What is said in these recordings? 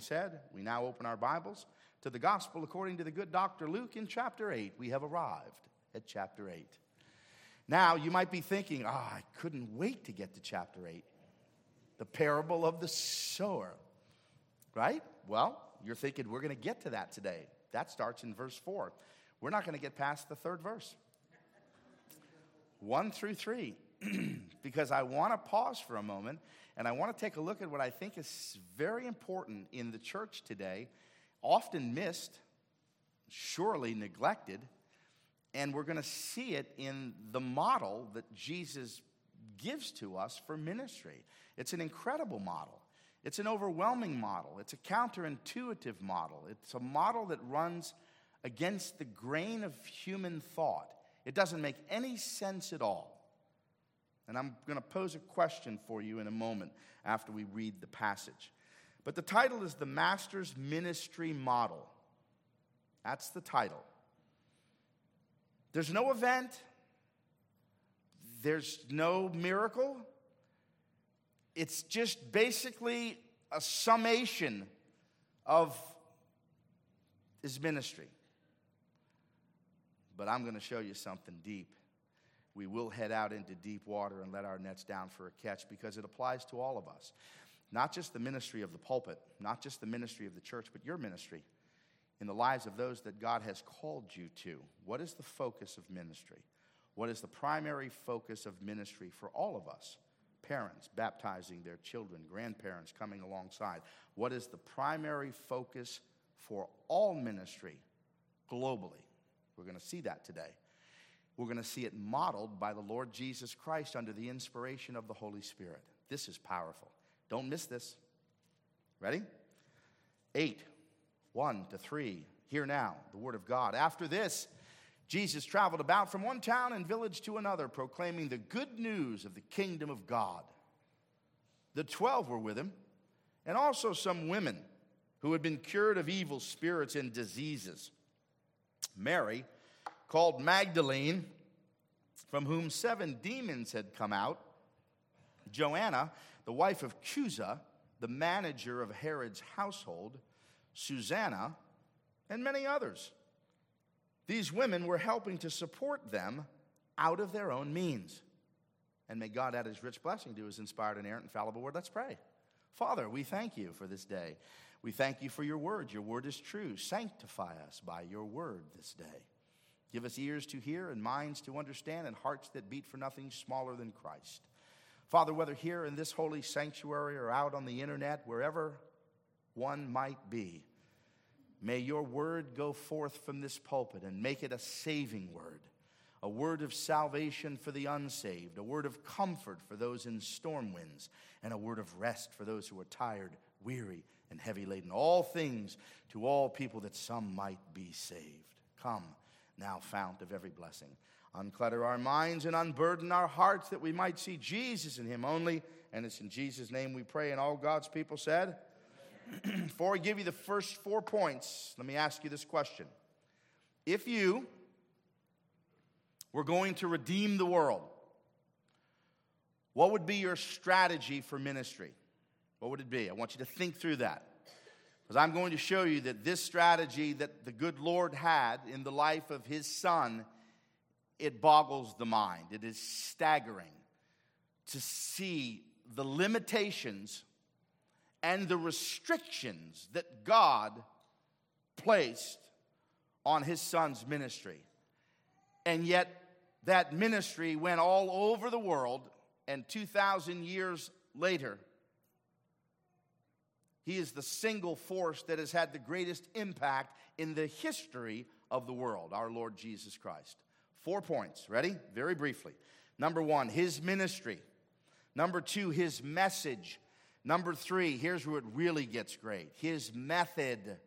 said, we now open our Bibles to the Gospel according to the good Dr. Luke in chapter 8. We have arrived at chapter 8. Now, you might be thinking, oh, I couldn't wait to get to chapter 8. The parable of the sower, right? Well, you're thinking we're going to get to that today. That starts in verse 4. We're not going to get past the third verse. 1 through 3. because I want to pause for a moment and I want to take a look at what I think is very important in the church today, often missed, surely neglected, and we're going to see it in the model that Jesus gives to us for ministry. It's an incredible model. It's an overwhelming model. It's a counterintuitive model. It's a model that runs against the grain of human thought. It doesn't make any sense at all. And I'm going to pose a question for you in a moment after we read the passage. But the title is The Master's Ministry Model. That's the title. There's no event, there's no miracle. It's just basically a summation of his ministry. But I'm going to show you something deep we will head out into deep water and let our nets down for a catch because it applies to all of us. Not just the ministry of the pulpit, not just the ministry of the church, but your ministry in the lives of those that God has called you to. What is the focus of ministry? What is the primary focus of ministry for all of us? Parents baptizing their children, grandparents coming alongside. What is the primary focus for all ministry globally? We're going to see that today we're going to see it modeled by the Lord Jesus Christ under the inspiration of the Holy Spirit. This is powerful. Don't miss this. Ready? Eight, one to three. Hear now the word of God. After this, Jesus traveled about from one town and village to another, proclaiming the good news of the kingdom of God. The twelve were with him, and also some women who had been cured of evil spirits and diseases. Mary, called Magdalene, from whom seven demons had come out, Joanna, the wife of Chuza, the manager of Herod's household, Susanna, and many others. These women were helping to support them out of their own means. And may God add his rich blessing to his inspired, and fallible word. Let's pray. Father, we thank you for this day. We thank you for your word. Your word is true. Sanctify us by your word this day. Give us ears to hear and minds to understand and hearts that beat for nothing smaller than Christ. Father, whether here in this holy sanctuary or out on the internet, wherever one might be, may your word go forth from this pulpit and make it a saving word, a word of salvation for the unsaved, a word of comfort for those in storm winds, and a word of rest for those who are tired, weary, and heavy laden. All things to all people that some might be saved. Come now fount of every blessing. Unclutter our minds and unburden our hearts that we might see Jesus in Him only. And it's in Jesus' name we pray. And all God's people said, Before I give you the first four points, let me ask you this question. If you were going to redeem the world, what would be your strategy for ministry? What would it be? I want you to think through that. Because I'm going to show you that this strategy that the good Lord had in the life of his son, it boggles the mind. It is staggering to see the limitations and the restrictions that God placed on his son's ministry. And yet, that ministry went all over the world, and 2,000 years later, he is the single force that has had the greatest impact in the history of the world, our Lord Jesus Christ. Four points. Ready? Very briefly. Number one, his ministry. Number two, his message. Number three, here's where it really gets great his method.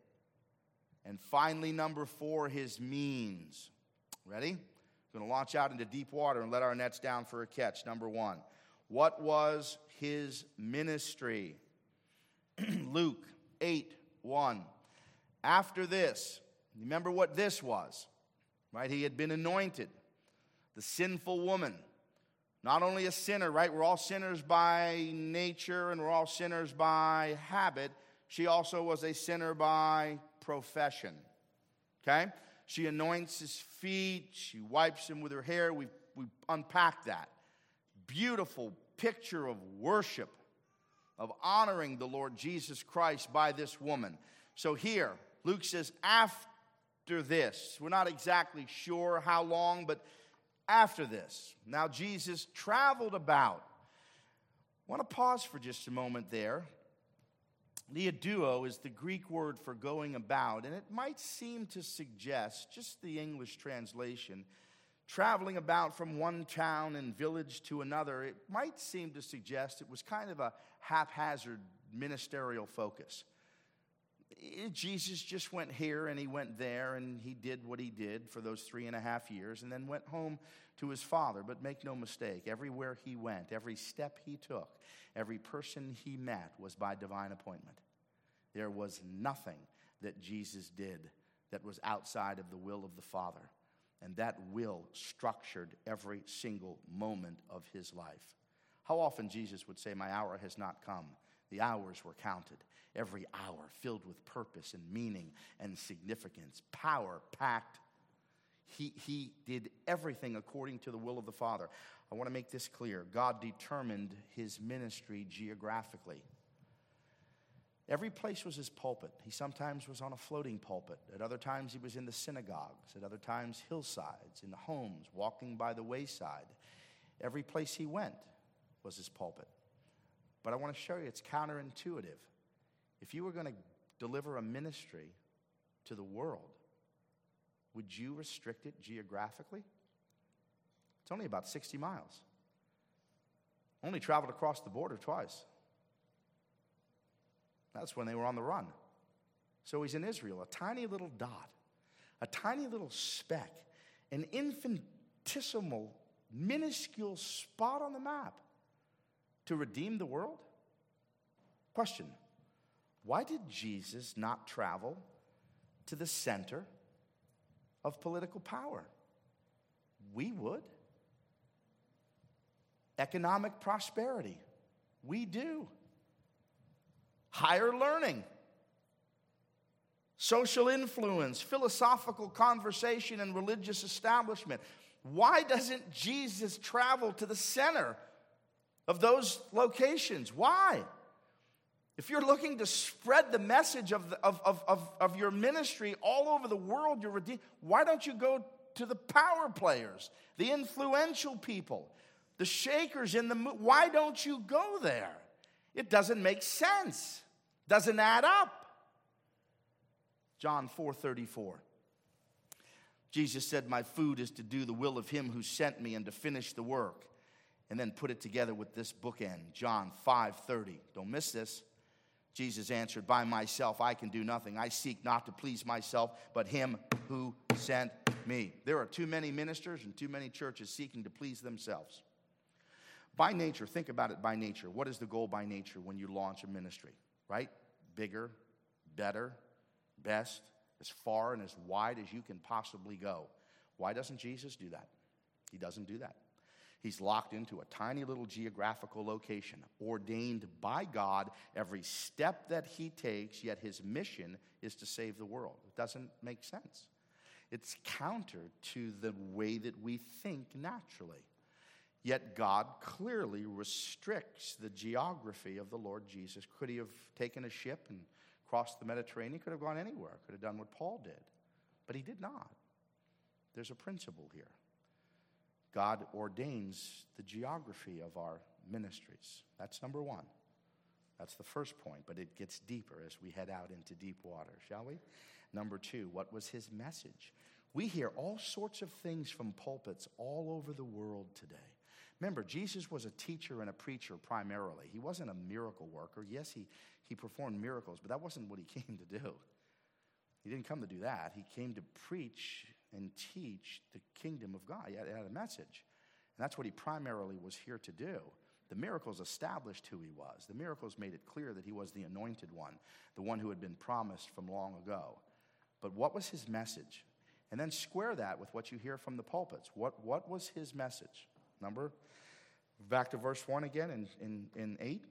And finally, number four, his means. Ready? We're going to launch out into deep water and let our nets down for a catch. Number one, what was his ministry? Luke 8 1. After this, remember what this was, right? He had been anointed. The sinful woman, not only a sinner, right? We're all sinners by nature and we're all sinners by habit. she also was a sinner by profession. Okay? She anoints his feet, she wipes him with her hair. We, we unpacked that. Beautiful picture of worship, of honoring the Lord Jesus Christ by this woman. So here, Luke says, after this, we're not exactly sure how long, but after this. Now, Jesus traveled about. I want to pause for just a moment there. Diodeuo is the Greek word for going about, and it might seem to suggest, just the English translation, traveling about from one town and village to another. It might seem to suggest it was kind of a haphazard ministerial focus. Jesus just went here and he went there and he did what he did for those three and a half years and then went home to his father. But make no mistake, everywhere he went, every step he took, every person he met was by divine appointment. There was nothing that Jesus did that was outside of the will of the Father. And that will structured every single moment of his life. How often Jesus would say, My hour has not come. The hours were counted every hour filled with purpose and meaning and significance, power packed. He, he did everything according to the will of the Father. I want to make this clear God determined his ministry geographically. Every place was his pulpit. He sometimes was on a floating pulpit. At other times, he was in the synagogues. At other times, hillsides, in the homes, walking by the wayside. Every place he went was his pulpit. But I want to show you it's counterintuitive. If you were going to deliver a ministry to the world, would you restrict it geographically? It's only about 60 miles. Only traveled across the border twice. That's when they were on the run. So he's in Israel, a tiny little dot, a tiny little speck, an infinitesimal, minuscule spot on the map to redeem the world? Question why did Jesus not travel to the center of political power? We would. Economic prosperity, we do. Higher learning, social influence, philosophical conversation, and religious establishment. Why doesn't Jesus travel to the center of those locations? Why? If you're looking to spread the message of, the, of, of, of, of, your ministry all over the world, you're redeemed, why don't you go to the power players, the influential people, the shakers in the why don't you go there? It doesn't make sense. Doesn't add up. John 4:34. Jesus said, "My food is to do the will of him who sent me and to finish the work." And then put it together with this bookend, John 5:30. Don't miss this. Jesus answered, By myself I can do nothing. I seek not to please myself, but him who sent me. There are too many ministers and too many churches seeking to please themselves. By nature, think about it by nature. What is the goal by nature when you launch a ministry? Right? Bigger, better, best, as far and as wide as you can possibly go. Why doesn't Jesus do that? He doesn't do that. He's locked into a tiny little geographical location, ordained by God every step that he takes, yet his mission is to save the world. It doesn't make sense. It's counter to the way that we think naturally. Yet God clearly restricts the geography of the Lord Jesus. Could he have taken a ship and crossed the Mediterranean? He could have gone anywhere, could have done what Paul did. But he did not. There's a principle here. God ordains the geography of our ministries. That's number one. That's the first point, but it gets deeper as we head out into deep water, shall we? Number two, what was his message? We hear all sorts of things from pulpits all over the world today. Remember, Jesus was a teacher and a preacher primarily. He wasn't a miracle worker. Yes, he, he performed miracles, but that wasn't what he came to do. He didn't come to do that. He came to preach and teach the kingdom of God. He had, had a message. And that's what he primarily was here to do. The miracles established who he was. The miracles made it clear that he was the anointed one, the one who had been promised from long ago. But what was his message? And then square that with what you hear from the pulpits. What, what was his message? Number, back to verse 1 again in, in, in 8.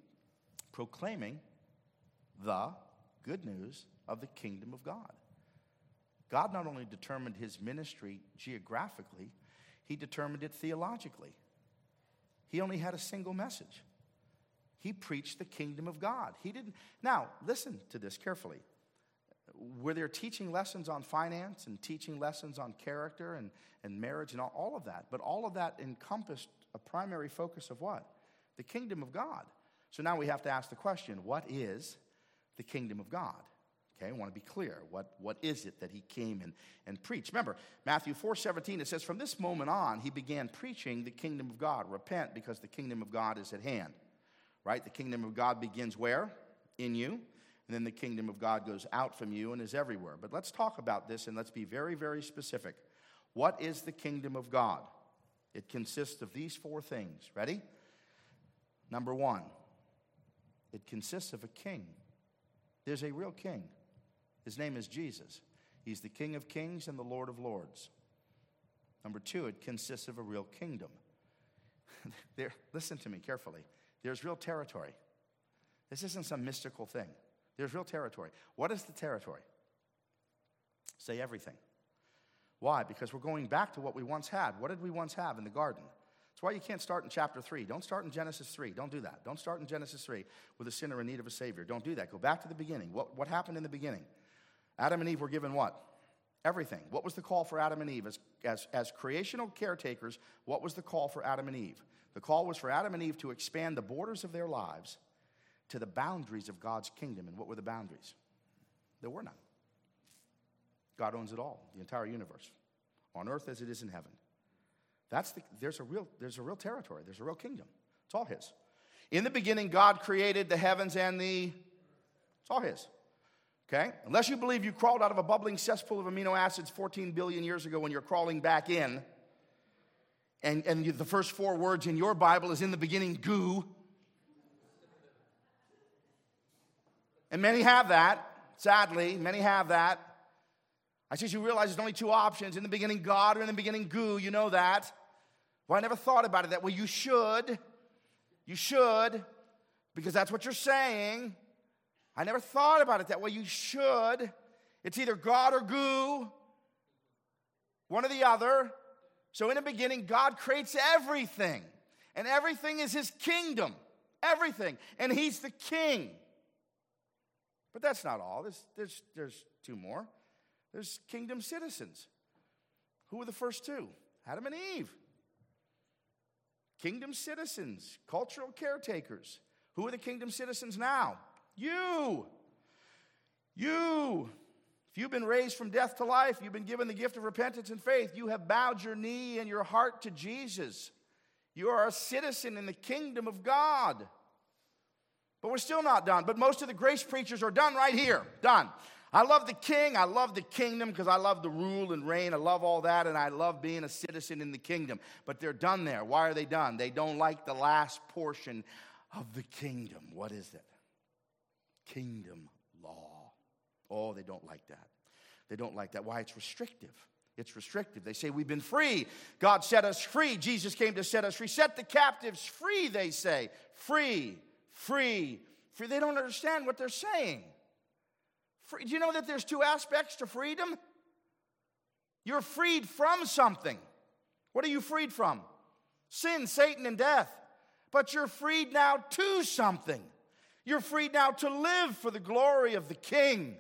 Proclaiming the good news of the kingdom of God. God not only determined his ministry geographically, he determined it theologically. He only had a single message. He preached the kingdom of God. He didn't. Now, listen to this carefully. Were there teaching lessons on finance and teaching lessons on character and, and marriage and all, all of that? But all of that encompassed a primary focus of what? The kingdom of God. So now we have to ask the question what is the kingdom of God? Okay, I want to be clear. What, what is it that he came and, and preached? Remember, Matthew 4 17, it says, From this moment on, he began preaching the kingdom of God. Repent because the kingdom of God is at hand. Right? The kingdom of God begins where? In you. And then the kingdom of God goes out from you and is everywhere. But let's talk about this and let's be very, very specific. What is the kingdom of God? It consists of these four things. Ready? Number one, it consists of a king. There's a real king. His name is Jesus. He's the King of kings and the Lord of lords. Number two, it consists of a real kingdom. there, listen to me carefully. There's real territory. This isn't some mystical thing. There's real territory. What is the territory? Say everything. Why? Because we're going back to what we once had. What did we once have in the garden? That's why you can't start in chapter 3. Don't start in Genesis 3. Don't do that. Don't start in Genesis 3 with a sinner in need of a Savior. Don't do that. Go back to the beginning. What, what happened in the beginning? Adam and Eve were given what? Everything. What was the call for Adam and Eve? As, as, as creational caretakers, what was the call for Adam and Eve? The call was for Adam and Eve to expand the borders of their lives to the boundaries of God's kingdom. And what were the boundaries? There were none. God owns it all, the entire universe, on earth as it is in heaven. That's the, there's, a real, there's a real territory, there's a real kingdom. It's all His. In the beginning, God created the heavens and the. It's all His. Okay? Unless you believe you crawled out of a bubbling cesspool of amino acids 14 billion years ago when you're crawling back in, and, and you, the first four words in your Bible is in the beginning, goo. And many have that, sadly, many have that. I said you realize there's only two options in the beginning, God, or in the beginning, goo. You know that. Well, I never thought about it that way. You should. You should, because that's what you're saying. I never thought about it that way. You should. It's either God or goo, one or the other. So, in the beginning, God creates everything, and everything is His kingdom. Everything. And He's the king. But that's not all. There's, there's, there's two more. There's kingdom citizens. Who were the first two? Adam and Eve. Kingdom citizens, cultural caretakers. Who are the kingdom citizens now? You. You. If you've been raised from death to life, you've been given the gift of repentance and faith, you have bowed your knee and your heart to Jesus. You are a citizen in the kingdom of God. But we're still not done. But most of the grace preachers are done right here. Done. I love the king. I love the kingdom because I love the rule and reign. I love all that, and I love being a citizen in the kingdom. But they're done there. Why are they done? They don't like the last portion of the kingdom. What is it? kingdom law. Oh, they don't like that. They don't like that. Why? It's restrictive. It's restrictive. They say, We've been free. God set us free. Jesus came to set us free. Set the captives free, they say. Free, free, free. They don't understand what they're saying. Free. Do you know that there's two aspects to freedom? You're freed from something. What are you freed from? Sin, Satan, and death. But you're freed now to something. You're freed now to live for the glory of the King,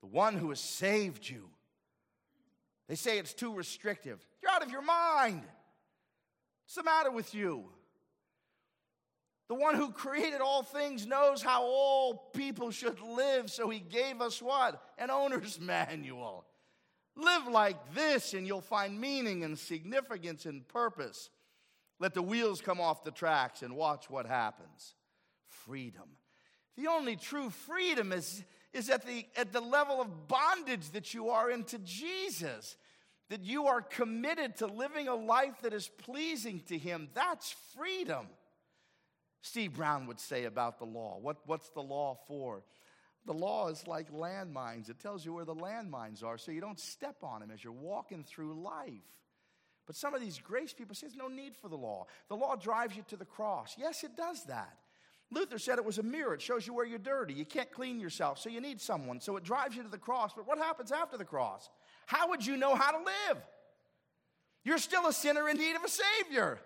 the one who has saved you. They say it's too restrictive. You're out of your mind. What's the matter with you? The one who created all things knows how all people should live, so he gave us what? An owner's manual. Live like this, and you'll find meaning and significance and purpose. Let the wheels come off the tracks and watch what happens freedom. The only true freedom is, is at, the, at the level of bondage that you are into Jesus, that you are committed to living a life that is pleasing to Him. That's freedom. Steve Brown would say about the law. What, what's the law for? The law is like landmines. It tells you where the landmines are so you don't step on them as you're walking through life. But some of these grace people say there's no need for the law. The law drives you to the cross. Yes, it does that. Luther said it was a mirror. It shows you where you're dirty. You can't clean yourself, so you need someone. So it drives you to the cross. But what happens after the cross? How would you know how to live? You're still a sinner in need of a Savior.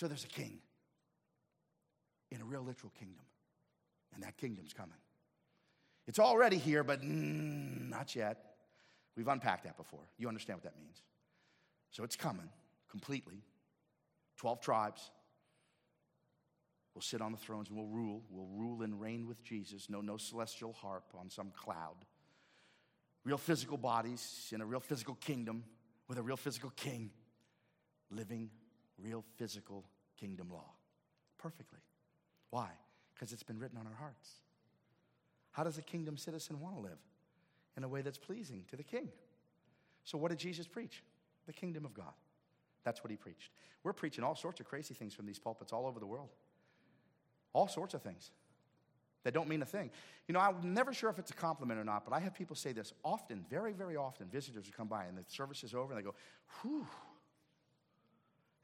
So there's a king in a real literal kingdom, and that kingdom's coming. It's already here, but mm, not yet. We've unpacked that before. You understand what that means. So it's coming completely. 12 tribes, We'll sit on the thrones and we'll rule. We'll rule and reign with Jesus. No, no celestial harp on some cloud. Real physical bodies in a real physical kingdom with a real physical king, living real physical kingdom law perfectly. Why? Because it's been written on our hearts. How does a kingdom citizen want to live? In a way that's pleasing to the king. So, what did Jesus preach? The kingdom of God. That's what he preached. We're preaching all sorts of crazy things from these pulpits all over the world. All sorts of things that don't mean a thing. You know, I'm never sure if it's a compliment or not, but I have people say this often, very, very often. Visitors who come by and the service is over and they go, whew,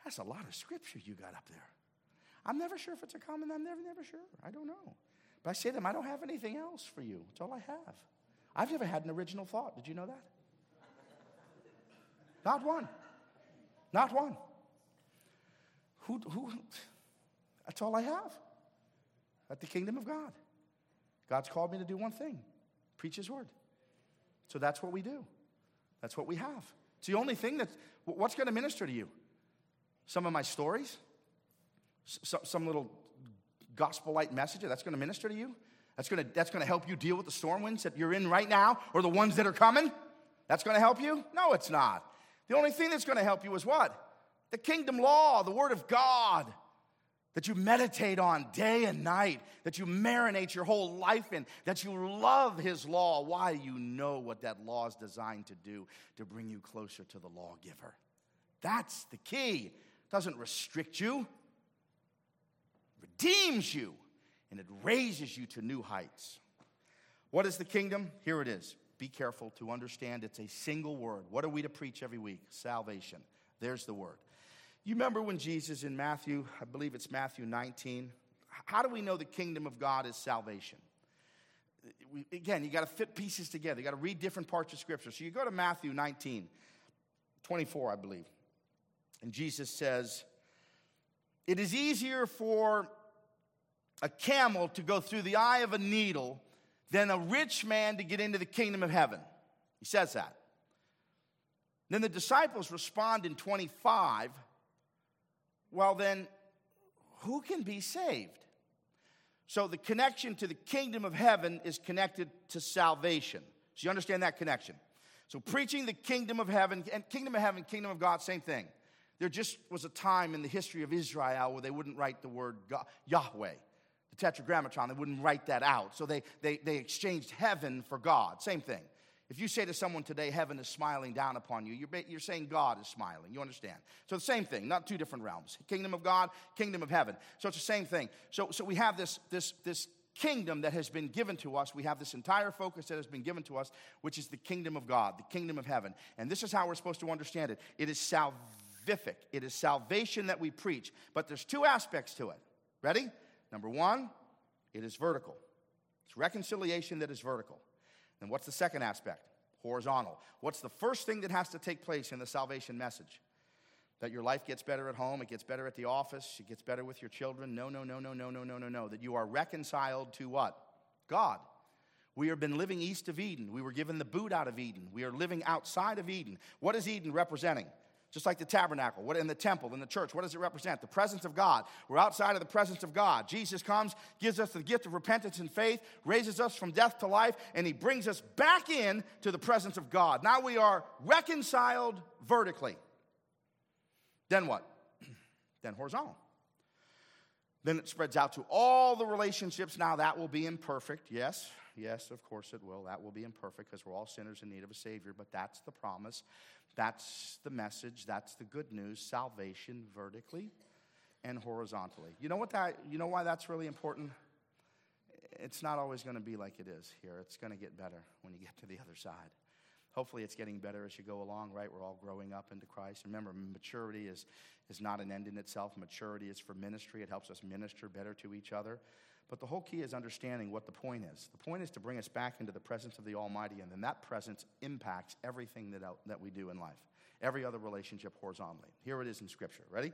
that's a lot of scripture you got up there. I'm never sure if it's a comment. I'm never, never sure. I don't know. But I say to them, I don't have anything else for you. It's all I have. I've never had an original thought. Did you know that? Not one. Not one. Who, who, that's all I have at the kingdom of God. God's called me to do one thing preach His word. So that's what we do. That's what we have. It's the only thing that, what's going to minister to you? Some of my stories? Some, little gospel light message that's going to minister to you? That's going to, that's going to help you deal with the storm winds that you're in right now or the ones that are coming? That's going to help you? No, it's not. The only thing that's going to help you is what? The kingdom law, the word of God that you meditate on day and night, that you marinate your whole life in, that you love His law. Why? You know what that law is designed to do to bring you closer to the lawgiver. That's the key. Doesn't restrict you, redeems you, and it raises you to new heights. What is the kingdom? Here it is. Be careful to understand it's a single word. What are we to preach every week? Salvation. There's the word. You remember when Jesus in Matthew, I believe it's Matthew 19, how do we know the kingdom of God is salvation? We, again, you got to fit pieces together. You got to read different parts of Scripture. So you go to Matthew 19, 24, I believe. And Jesus says, It is easier for a camel to go through the eye of a needle than a rich man to get into the kingdom of heaven. He says that. Then the disciples respond in 25 well, then, who can be saved? So the connection to the kingdom of heaven is connected to salvation. So you understand that connection. So preaching the kingdom of heaven and kingdom of heaven, kingdom of God, same thing. There just was a time in the history of Israel where they wouldn't write the word God, Yahweh, the tetragrammaton, they wouldn't write that out. So they, they, they exchanged heaven for God, same thing. If you say to someone today, heaven is smiling down upon you, you're, you're saying God is smiling. You understand? So the same thing, not two different realms. Kingdom of God, kingdom of heaven. So it's the same thing. So, so we have this, this, this kingdom that has been given to us. We have this entire focus that has been given to us, which is the kingdom of God, the kingdom of heaven. And this is how we're supposed to understand it it is salvific, it is salvation that we preach. But there's two aspects to it. Ready? Number one, it is vertical. It's reconciliation that is vertical. And what's the second aspect? Horizontal. What's the first thing that has to take place in the salvation message? That your life gets better at home, it gets better at the office, it gets better with your children. No, no, no, no, no, no, no, no, no. That you are reconciled to what? God. We have been living east of Eden. We were given the boot out of Eden. We are living outside of Eden. What is Eden representing? Just like the tabernacle, what in the temple, in the church, what does it represent? The presence of God. We're outside of the presence of God. Jesus comes, gives us the gift of repentance and faith, raises us from death to life, and he brings us back in to the presence of God. Now we are reconciled vertically. Then what? then horizontal. Then it spreads out to all the relationships. Now that will be imperfect, yes. Yes, of course it will. That will be imperfect because we're all sinners in need of a Savior, but that's the promise. That's the message. That's the good news. Salvation vertically and horizontally. You know what that you know why that's really important? It's not always going to be like it is here. It's going to get better when you get to the other side. Hopefully, it's getting better as you go along, right? We're all growing up into Christ. Remember, maturity is, is not an end in itself. Maturity is for ministry, it helps us minister better to each other. But the whole key is understanding what the point is. The point is to bring us back into the presence of the Almighty, and then that presence impacts everything that, that we do in life, every other relationship horizontally. Here it is in Scripture. Ready?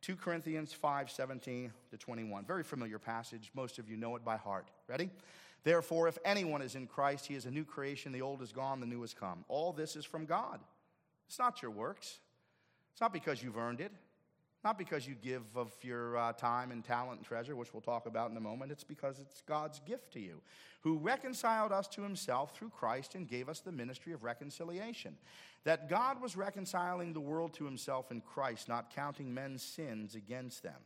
2 Corinthians 5 17 to 21. Very familiar passage. Most of you know it by heart. Ready? Therefore, if anyone is in Christ, he is a new creation. The old is gone, the new has come. All this is from God. It's not your works, it's not because you've earned it, not because you give of your uh, time and talent and treasure, which we'll talk about in a moment. It's because it's God's gift to you, who reconciled us to himself through Christ and gave us the ministry of reconciliation. That God was reconciling the world to himself in Christ, not counting men's sins against them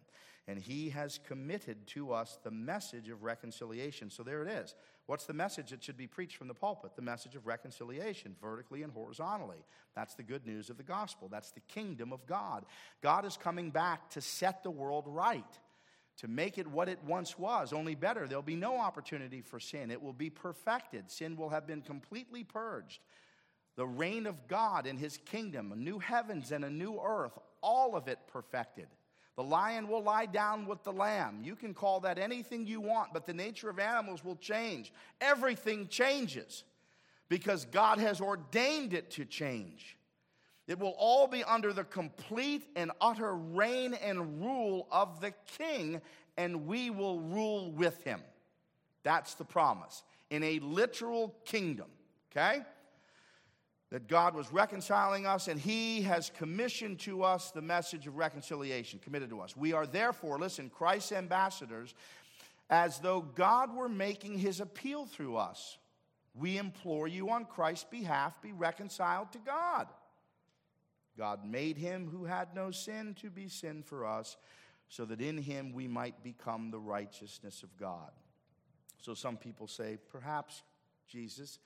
and he has committed to us the message of reconciliation. So there it is. What's the message that should be preached from the pulpit? The message of reconciliation, vertically and horizontally. That's the good news of the gospel. That's the kingdom of God. God is coming back to set the world right, to make it what it once was, only better. There'll be no opportunity for sin, it will be perfected. Sin will have been completely purged. The reign of God in his kingdom, a new heavens and a new earth, all of it perfected. The lion will lie down with the lamb. You can call that anything you want, but the nature of animals will change. Everything changes because God has ordained it to change. It will all be under the complete and utter reign and rule of the king, and we will rule with him. That's the promise. In a literal kingdom, okay? That God was reconciling us and He has commissioned to us the message of reconciliation, committed to us. We are therefore, listen, Christ's ambassadors, as though God were making His appeal through us. We implore you on Christ's behalf, be reconciled to God. God made Him who had no sin to be sin for us, so that in Him we might become the righteousness of God. So some people say, perhaps Jesus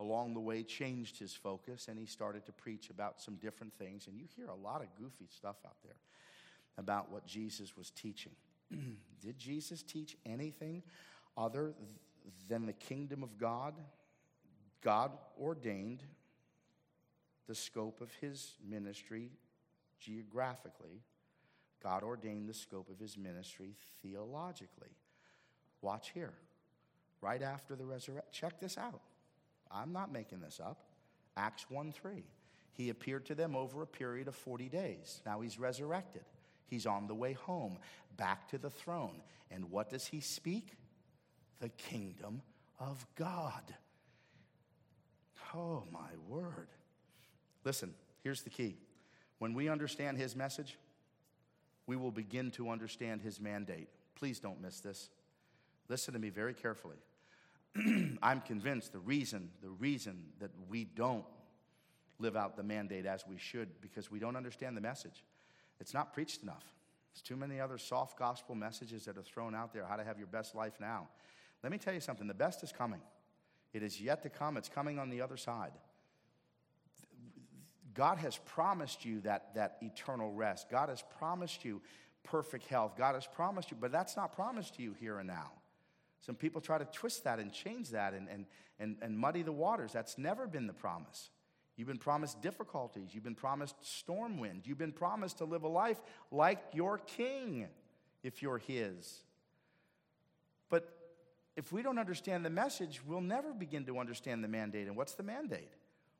along the way changed his focus and he started to preach about some different things. And you hear a lot of goofy stuff out there about what Jesus was teaching. Did Jesus teach anything other than the kingdom of God? God ordained the scope of his ministry geographically. God ordained the scope of his ministry theologically. Watch here. Right after the resurrection, check this out. I'm not making this up. Acts 1 3. He appeared to them over a period of 40 days. Now he's resurrected. He's on the way home, back to the throne. And what does he speak? The kingdom of God. Oh, my word. Listen, here's the key. When we understand his message, we will begin to understand his mandate. Please don't miss this. Listen to me very carefully. I'm convinced the reason, the reason that we don't live out the mandate as we should because we don't understand the message. It's not preached enough. There's too many other soft gospel messages that are thrown out there how to have your best life now. Let me tell you something the best is coming. It is yet to come, it's coming on the other side. God has promised you that, that eternal rest. God has promised you perfect health. God has promised you, but that's not promised to you here and now. Some people try to twist that and change that and, and, and, and muddy the waters. That's never been the promise. You've been promised difficulties. You've been promised storm wind. You've been promised to live a life like your king if you're his. But if we don't understand the message, we'll never begin to understand the mandate. And what's the mandate?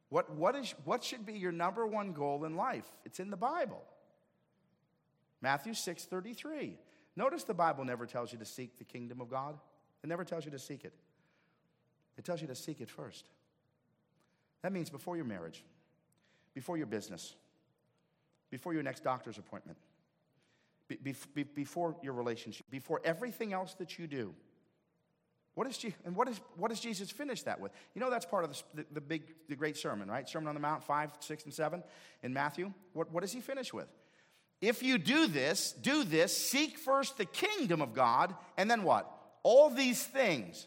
What, what, is, what should be your number one goal in life? It's in the Bible. Matthew 6 33. Notice the Bible never tells you to seek the kingdom of God. It never tells you to seek it, it tells you to seek it first. That means before your marriage, before your business, before your next doctor's appointment, be, be, before your relationship, before everything else that you do. What is, and what, is, what does Jesus finish that with? You know, that's part of the, the, big, the great sermon, right? Sermon on the Mount 5, 6, and 7 in Matthew. What, what does he finish with? If you do this, do this, seek first the kingdom of God, and then what? All these things,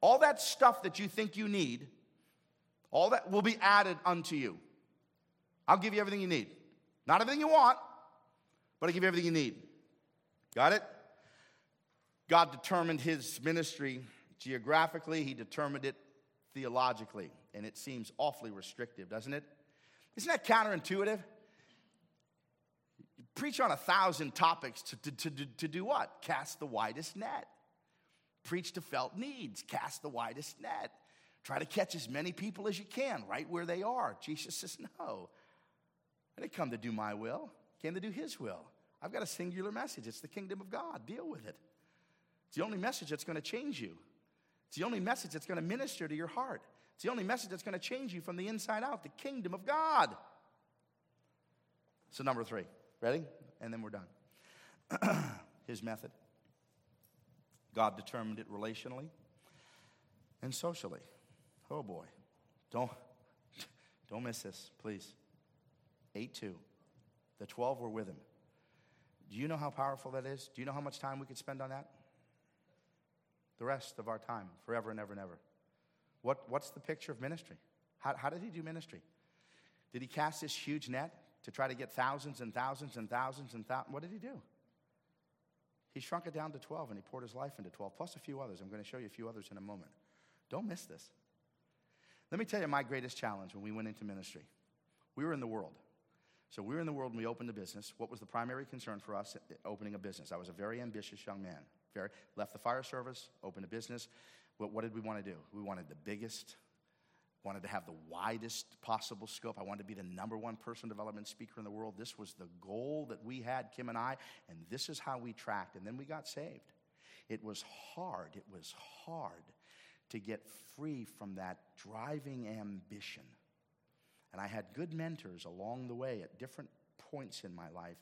all that stuff that you think you need, all that will be added unto you. I'll give you everything you need. Not everything you want, but I'll give you everything you need. Got it? God determined his ministry geographically, he determined it theologically, and it seems awfully restrictive, doesn't it? Isn't that counterintuitive? Preach on a thousand topics to, to, to, to do what? Cast the widest net. Preach to felt needs, cast the widest net. Try to catch as many people as you can right where they are. Jesus says, No. I didn't come to do my will, I came to do his will. I've got a singular message. It's the kingdom of God. Deal with it. It's the only message that's going to change you. It's the only message that's going to minister to your heart. It's the only message that's going to change you from the inside out the kingdom of God. So, number three. Ready? And then we're done. His method. God determined it relationally and socially. Oh boy. Don't, don't miss this, please. 8 2. The 12 were with him. Do you know how powerful that is? Do you know how much time we could spend on that? The rest of our time, forever and ever and ever. What, what's the picture of ministry? How, how did he do ministry? Did he cast this huge net to try to get thousands and thousands and thousands and thousands? What did he do? He shrunk it down to 12 and he poured his life into 12, plus a few others. I'm going to show you a few others in a moment. Don't miss this. Let me tell you my greatest challenge when we went into ministry. We were in the world. So we were in the world and we opened a business. What was the primary concern for us eh, opening a business? I was a very ambitious young man. Very, left the fire service, opened a business. What, what did we want to do? We wanted the biggest, wanted to have the widest possible scope. I wanted to be the number one person development speaker in the world. This was the goal that we had, Kim and I, and this is how we tracked. And then we got saved. It was hard. It was hard to get free from that driving ambition. And I had good mentors along the way at different points in my life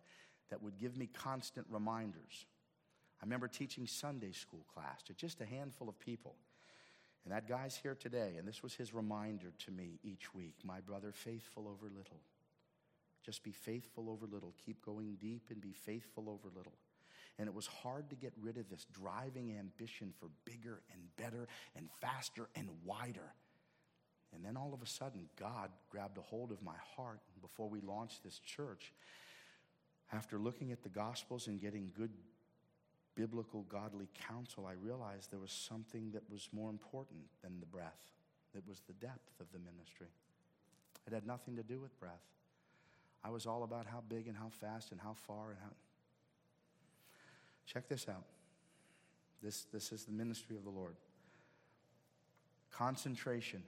that would give me constant reminders. I remember teaching Sunday school class to just a handful of people. And that guy's here today, and this was his reminder to me each week my brother, faithful over little. Just be faithful over little. Keep going deep and be faithful over little. And it was hard to get rid of this driving ambition for bigger and better and faster and wider. And then all of a sudden, God grabbed a hold of my heart. Before we launched this church, after looking at the Gospels and getting good biblical, godly counsel, I realized there was something that was more important than the breath. It was the depth of the ministry. It had nothing to do with breath. I was all about how big and how fast and how far and how. Check this out. This, this is the ministry of the Lord. Concentration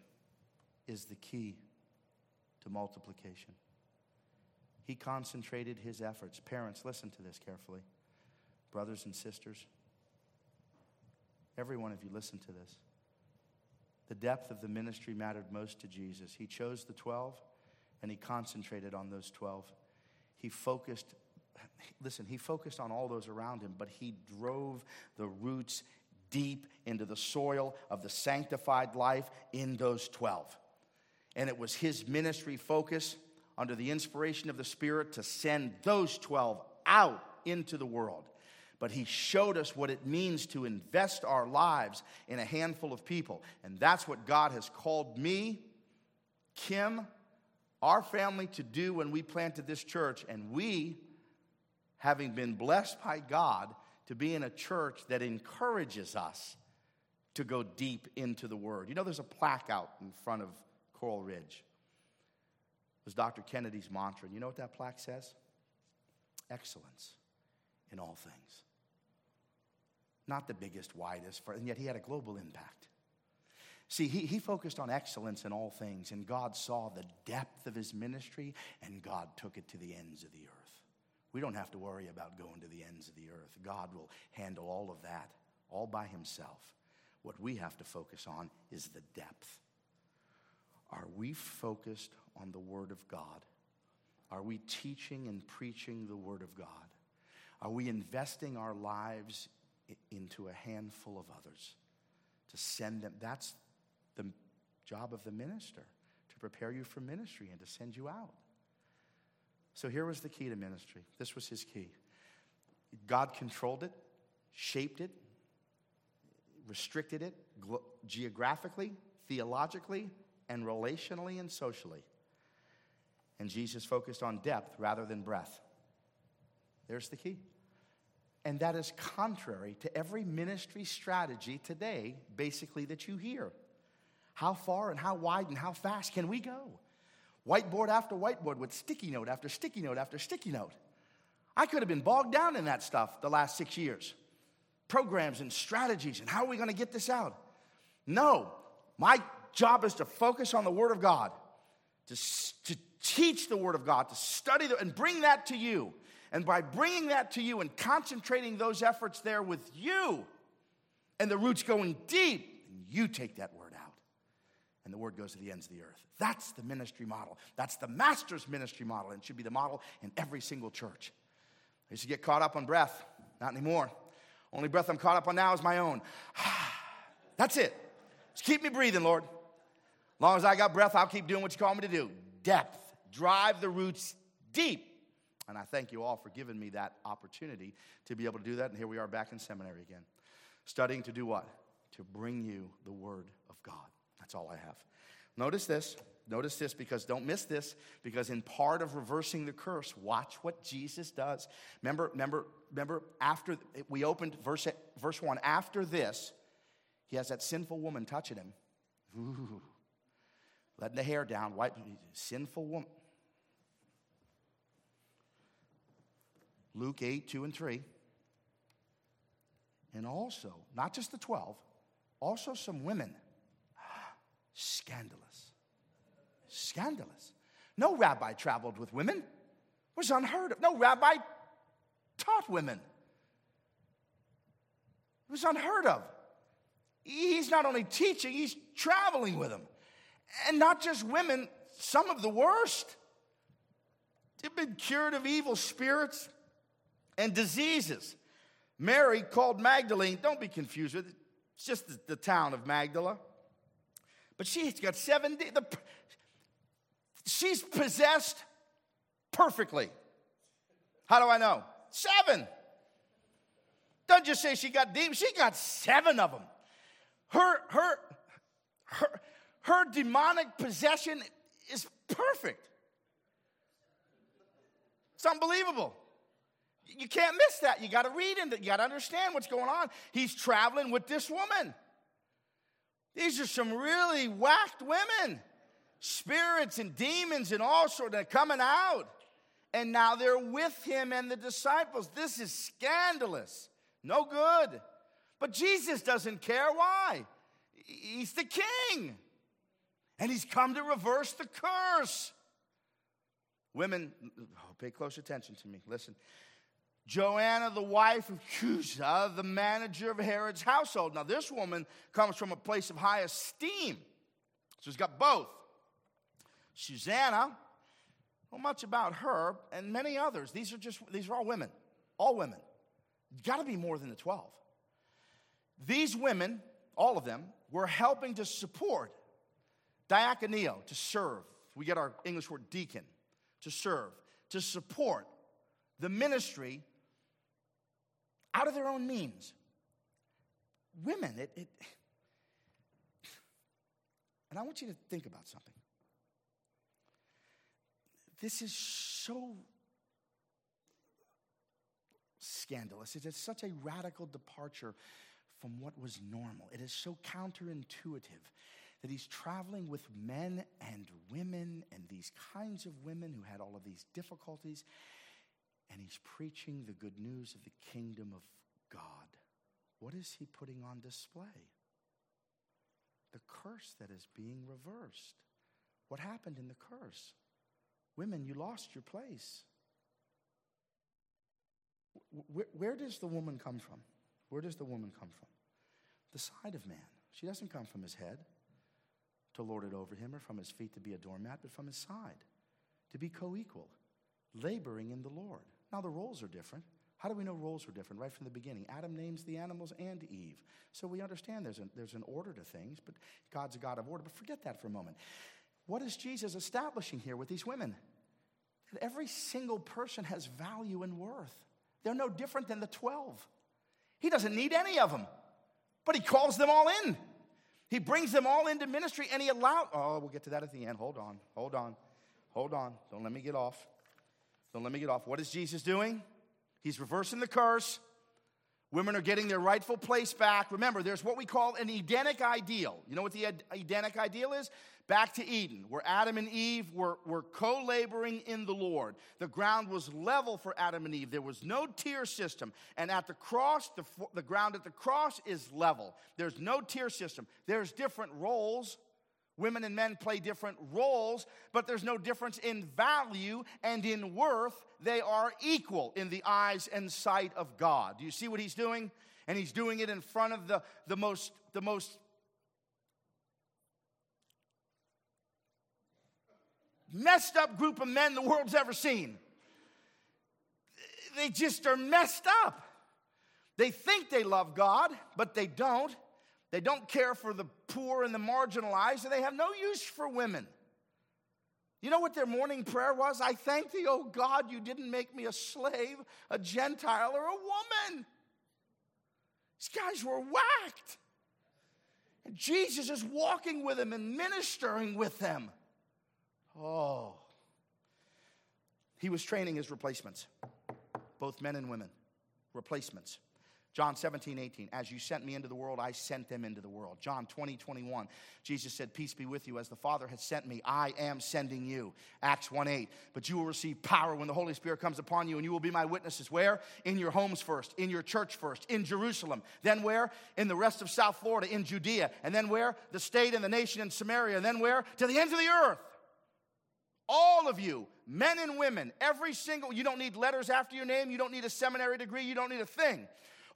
is the key to multiplication. He concentrated his efforts. Parents, listen to this carefully brothers and sisters, every one of you, listen to this. The depth of the ministry mattered most to Jesus. He chose the 12 and he concentrated on those 12. He focused, listen, he focused on all those around him, but he drove the roots deep into the soil of the sanctified life in those 12. And it was his ministry focus under the inspiration of the Spirit to send those 12 out into the world but he showed us what it means to invest our lives in a handful of people. And that's what God has called me, Kim, our family to do when we planted this church. And we, having been blessed by God to be in a church that encourages us to go deep into the Word. You know, there's a plaque out in front of Coral Ridge. It was Dr. Kennedy's mantra. And you know what that plaque says? Excellence in all things not the biggest, widest, and yet he had a global impact. See, he, he focused on excellence in all things, and God saw the depth of his ministry, and God took it to the ends of the earth. We don't have to worry about going to the ends of the earth. God will handle all of that all by himself. What we have to focus on is the depth. Are we focused on the Word of God? Are we teaching and preaching the Word of God? Are we investing our lives into a handful of others to send them. That's the job of the minister to prepare you for ministry and to send you out. So here was the key to ministry. This was his key. God controlled it, shaped it, restricted it geographically, theologically, and relationally and socially. And Jesus focused on depth rather than breadth. There's the key. And that is contrary to every ministry strategy today, basically, that you hear. How far and how wide and how fast can we go? Whiteboard after whiteboard with sticky note after sticky note after sticky note. I could have been bogged down in that stuff the last six years. Programs and strategies and how are we going to get this out? No, my job is to focus on the Word of God, to, to teach the Word of God, to study the, and bring that to you. And by bringing that to you and concentrating those efforts there with you, and the roots going deep, you take that word out. And the word goes to the ends of the earth. That's the ministry model. That's the master's ministry model, and should be the model in every single church. I used to get caught up on breath. Not anymore. Only breath I'm caught up on now is my own. That's it. Just keep me breathing, Lord. As long as I got breath, I'll keep doing what you call me to do. Depth. Drive the roots deep. And I thank you all for giving me that opportunity to be able to do that. And here we are back in seminary again. Studying to do what? To bring you the Word of God. That's all I have. Notice this. Notice this because don't miss this because in part of reversing the curse, watch what Jesus does. Remember, remember, remember after we opened verse, verse 1, after this, he has that sinful woman touching him. Ooh, letting the hair down, white, sinful woman. Luke 8, 2 and 3. And also, not just the 12, also some women. Scandalous. Scandalous. No rabbi traveled with women. It was unheard of. No rabbi taught women. It was unheard of. He's not only teaching, he's traveling with them. And not just women, some of the worst. They've been cured of evil spirits and diseases. Mary, called Magdalene, don't be confused with it, it's just the, the town of Magdala. But she's got seven, the, she's possessed perfectly. How do I know? Seven. Don't just say she got demons, she got seven of them. Her, her, her, her demonic possession is perfect. It's unbelievable. You can't miss that. You got to read it. You got to understand what's going on. He's traveling with this woman. These are some really whacked women. Spirits and demons and all sorts of coming out. And now they're with him and the disciples. This is scandalous. No good. But Jesus doesn't care. Why? He's the king. And he's come to reverse the curse. Women, oh, pay close attention to me. Listen. Joanna, the wife of Chuza, the manager of Herod's household. Now, this woman comes from a place of high esteem. So she's got both. Susanna, well, much about her, and many others. These are just, these are all women. All women. Got to be more than the 12. These women, all of them, were helping to support diakoneo, to serve. We get our English word deacon, to serve, to support the ministry out of their own means. Women, it, it and I want you to think about something. This is so scandalous. It is such a radical departure from what was normal. It is so counterintuitive that he's traveling with men and women and these kinds of women who had all of these difficulties and he's preaching the good news of the kingdom of God. What is he putting on display? The curse that is being reversed. What happened in the curse? Women, you lost your place. Where, where, does the woman come from? Where does the woman come from? The side of man. She doesn't come from his head to lord it over him or from his feet to be a doormat, but from his side to be co equal, laboring in the Lord. Now, the roles are different. How do we know roles are different? Right from the beginning. Adam names the animals and Eve. So we understand there's, there's an order to things, but God's a God of order. But forget that for a moment. What is Jesus establishing here with these women? That every single person has value and worth. They're no different than the 12. He doesn't need any of them, but he calls them all in. He brings them all into ministry and he allows, oh, we'll get to that at the end. Hold on, hold on, hold on. Don't let me get off. Don't let me get off. What is Jesus doing? He's reversing the curse. Women are getting their rightful place back. Remember, there's what we call an Edenic ideal. You know what the Edenic ideal is? Back to Eden, where Adam and Eve were, were co laboring in the Lord. The ground was level for Adam and Eve. There was no tier system. And at the cross, the, the ground at the cross is level. There's no tier system. There's different roles Women and men play different roles, but there's no difference in value and in worth. They are equal in the eyes and sight of God. Do you see what he's doing? And he's doing it in front of the, the most, the most messed up group of men the world's ever seen. They just are messed up. They think they love God, but they don't. They don't care for the poor and the marginalized, and they have no use for women. You know what their morning prayer was? I thank thee, oh God, you didn't make me a slave, a Gentile, or a woman. These guys were whacked. And Jesus is walking with them and ministering with them. Oh. He was training his replacements, both men and women. Replacements. John 17, 18, as you sent me into the world, I sent them into the world. John 20, 21, Jesus said, Peace be with you. As the Father has sent me, I am sending you. Acts 1, 8, but you will receive power when the Holy Spirit comes upon you, and you will be my witnesses. Where? In your homes first, in your church first, in Jerusalem. Then where? In the rest of South Florida, in Judea. And then where? The state and the nation in Samaria. And then where? To the ends of the earth. All of you, men and women, every single, you don't need letters after your name, you don't need a seminary degree, you don't need a thing.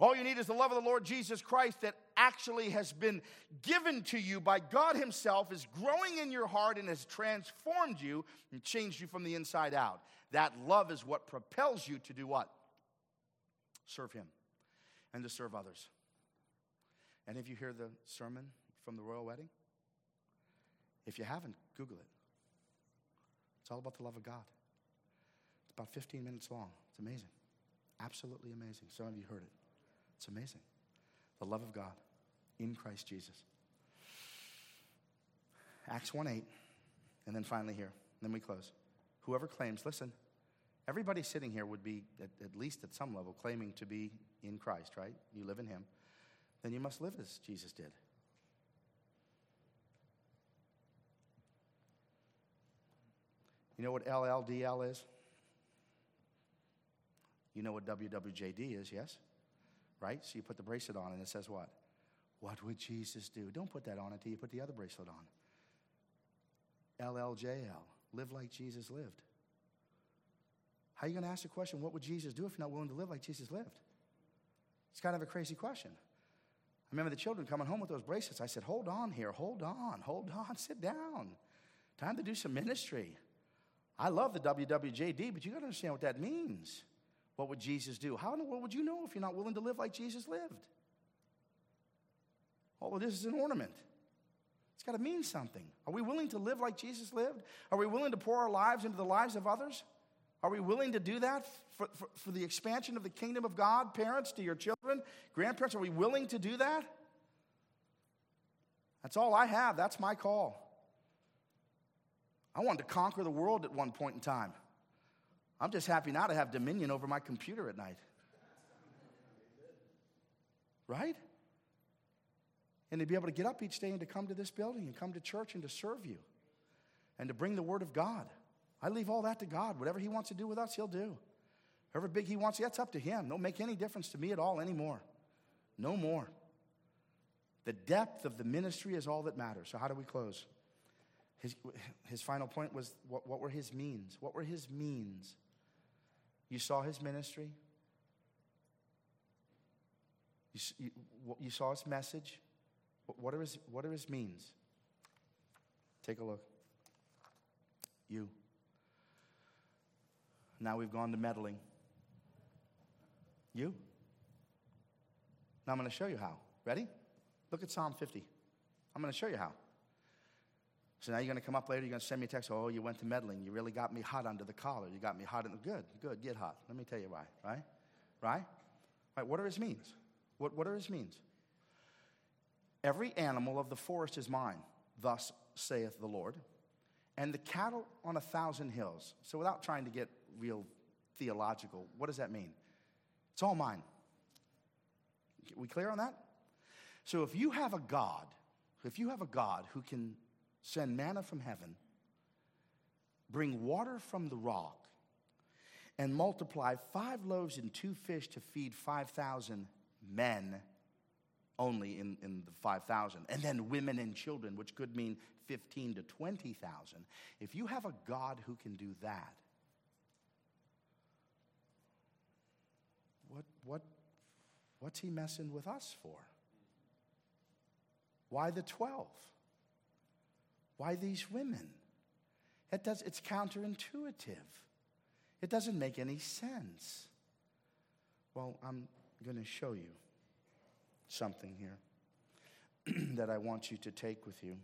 All you need is the love of the Lord Jesus Christ that actually has been given to you by God Himself, is growing in your heart and has transformed you and changed you from the inside out. That love is what propels you to do what? Serve Him and to serve others. And if you hear the sermon from the royal wedding, if you haven't, Google it. It's all about the love of God. It's about 15 minutes long. It's amazing. Absolutely amazing. Some of you heard it. It's amazing. The love of God in Christ Jesus. Acts 1 8, and then finally here, then we close. Whoever claims, listen, everybody sitting here would be, at, at least at some level, claiming to be in Christ, right? You live in Him. Then you must live as Jesus did. You know what LLJL is? You know what WWJD is, yes? Right? So you put the bracelet on and it says what? What would Jesus do? Don't put that on until you put the other bracelet on. LLJL, live like Jesus lived. How are you going to ask the question, what would Jesus do if you're not willing to live like Jesus lived? It's kind of a crazy question. I remember the children coming home with those bracelets. I said, hold on here, hold on, hold on, sit down. Time to do some ministry. I love the WWJD, but you got to understand what that means. What would Jesus do? How in the world would you know if you're not willing to live like Jesus lived? All of this is an ornament. It's got to mean something. Are we willing to live like Jesus lived? Are we willing to pour our lives into the lives of others? Are we willing to do that for, for, for the expansion of the kingdom of God? Parents to your children, grandparents, are we willing to do that? That's all I have. That's my call. I wanted to conquer the world at one point in time. I'm just happy now to have dominion over my computer at night. Right? And to be able to get up each day and to come to this building and come to church and to serve you and to bring the word of God. I leave all that to God. Whatever He wants to do with us, He'll do. However big He wants, that's up to Him. Don't make any difference to me at all anymore. No more. The depth of the ministry is all that matters. So, how do we close? His, his final point was what, what were His means? What were His means? You saw his ministry. You, you, you saw his message. What are his, what are his means? Take a look. You. Now we've gone to meddling. You. Now I'm going to show you how. Ready? Look at Psalm 50. I'm going to show you how. So now you're going to come up later, you're going to send me a text, oh, you went to meddling. You really got me hot under the collar. You got me hot. In the, good, good, get hot. Let me tell you why, right? Right? Right, what are his means? What, what are his means? Every animal of the forest is mine, thus saith the Lord, and the cattle on a thousand hills. So without trying to get real theological, what does that mean? It's all mine. We clear on that? So if you have a God, if you have a God who can send manna from heaven, bring water from the rock, and multiply five loaves and two fish to feed 5,000 men only in, in the 5,000, and then women and children, which could mean 15 to 20,000. If you have a God who can do that, what, what, what's he messing with us for? Why the 12? Why these women? It does, it's counterintuitive. It doesn't make any sense. Well, I'm going to show you something here that I want you to take with you.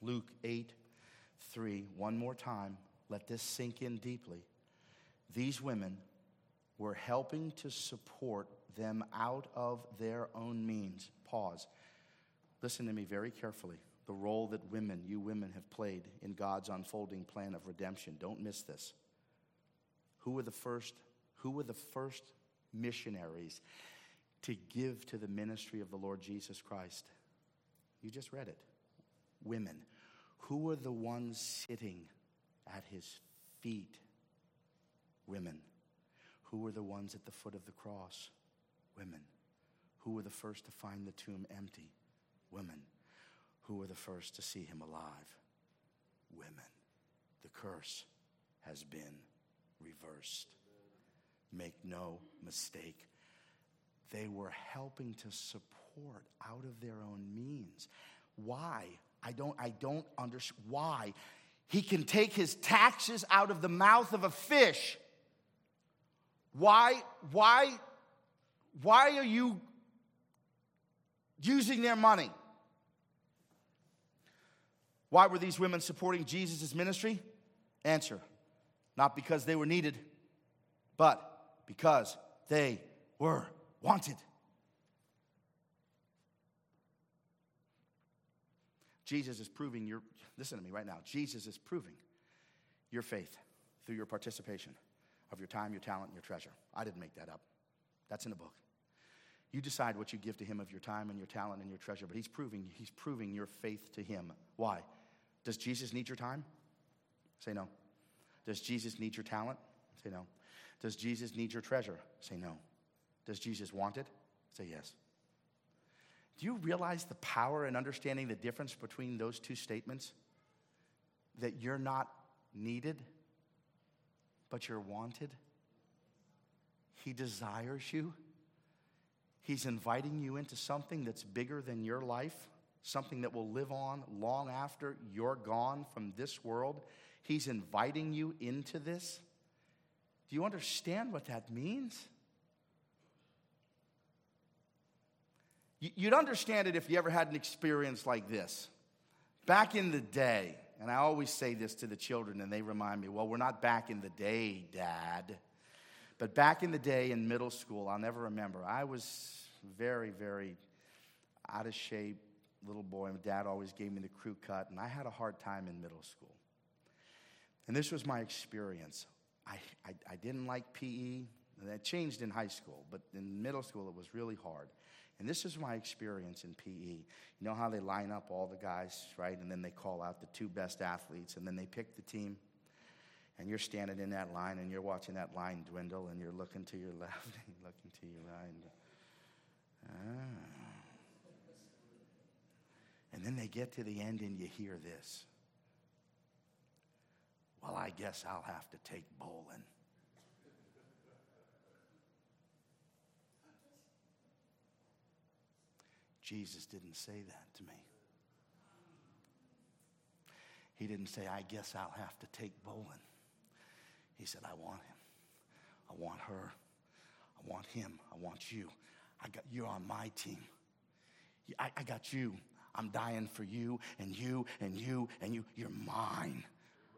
Luke 8 3, one more time. Let this sink in deeply. These women were helping to support them out of their own means. Pause. Listen to me very carefully. The role that women, you women, have played in God's unfolding plan of redemption. Don't miss this. Who were the first? Who were the first missionaries to give to the ministry of the Lord Jesus Christ? You just read it. Women. Who were the ones sitting at his feet? Women. Who were the ones at the foot of the cross? Women. Who were the first to find the tomb empty? Women. Who were the first to see him alive? Women. The curse has been reversed. Make no mistake. They were helping to support out of their own means. Why? I don't, I don't understand. Why? He can take his taxes out of the mouth of a fish. Why, why, why are you using their money? Why were these women supporting Jesus' ministry? Answer not because they were needed, but because they were wanted. Jesus is proving your, listen to me right now. Jesus is proving your faith through your participation of your time, your talent, and your treasure. I didn't make that up. That's in the book. You decide what you give to him of your time and your talent and your treasure, but he's proving, he's proving your faith to him. Why? Does Jesus need your time? Say no. Does Jesus need your talent? Say no. Does Jesus need your treasure? Say no. Does Jesus want it? Say yes. Do you realize the power in understanding the difference between those two statements? That you're not needed, but you're wanted. He desires you. He's inviting you into something that's bigger than your life, something that will live on long after you're gone from this world. He's inviting you into this. Do you understand what that means? You'd understand it if you ever had an experience like this. Back in the day, and I always say this to the children, and they remind me, well, we're not back in the day, Dad. But back in the day in middle school, I'll never remember, I was very, very out of shape little boy. My dad always gave me the crew cut, and I had a hard time in middle school. And this was my experience. I, I, I didn't like PE. That changed in high school, but in middle school it was really hard. And this is my experience in PE. You know how they line up all the guys, right? And then they call out the two best athletes, and then they pick the team. And you're standing in that line, and you're watching that line dwindle, and you're looking to your left, and looking to your right. Ah. And then they get to the end, and you hear this. Well, I guess I'll have to take Boland. Jesus didn't say that to me. He didn't say, I guess I'll have to take Boland. He said, I want him. I want her. I want him. I want you. I got you're on my team. I, I got you. I'm dying for you and you and you and you. You're mine.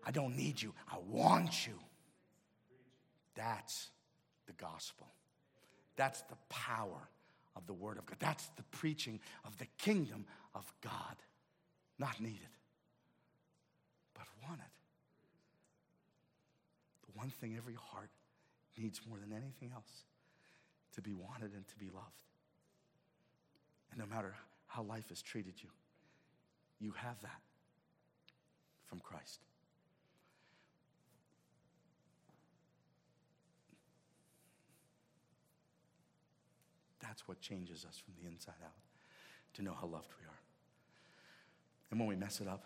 I don't need you. I want you. That's the gospel. That's the power of the Word of God. That's the preaching of the kingdom of God. Not needed, but wanted. The one thing every heart needs more than anything else to be wanted and to be loved. And no matter how life has treated you, you have that from Christ. That's what changes us from the inside out to know how loved we are. And when we mess it up,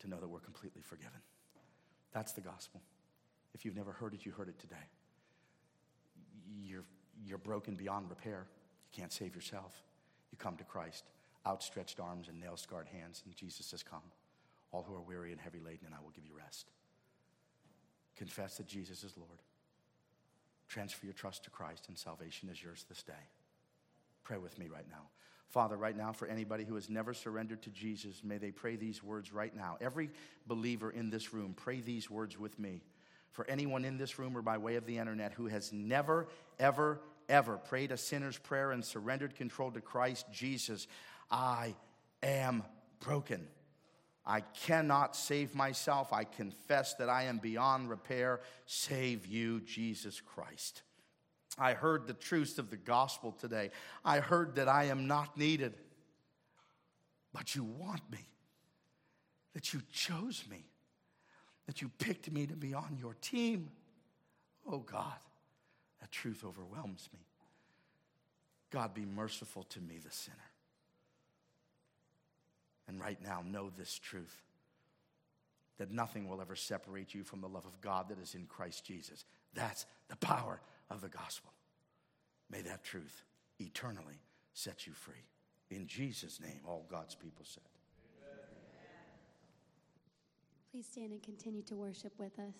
to know that we're completely forgiven. That's the gospel. If you've never heard it, you heard it today. You're, you're broken beyond repair. You can't save yourself. You come to Christ, outstretched arms and nail scarred hands, and Jesus says, Come, all who are weary and heavy laden, and I will give you rest. Confess that Jesus is Lord. Transfer your trust to Christ, and salvation is yours this day. Pray with me right now. Father, right now, for anybody who has never surrendered to Jesus, may they pray these words right now. Every believer in this room, pray these words with me. For anyone in this room or by way of the internet who has never, ever, ever prayed a sinner's prayer and surrendered control to Christ Jesus, I am broken. I cannot save myself. I confess that I am beyond repair. Save you, Jesus Christ. I heard the truth of the gospel today. I heard that I am not needed, but you want me, that you chose me, that you picked me to be on your team. Oh God, that truth overwhelms me. God, be merciful to me, the sinner. And right now, know this truth that nothing will ever separate you from the love of God that is in Christ Jesus. That's the power of the gospel. May that truth eternally set you free. In Jesus' name, all God's people said. Please stand and continue to worship with us.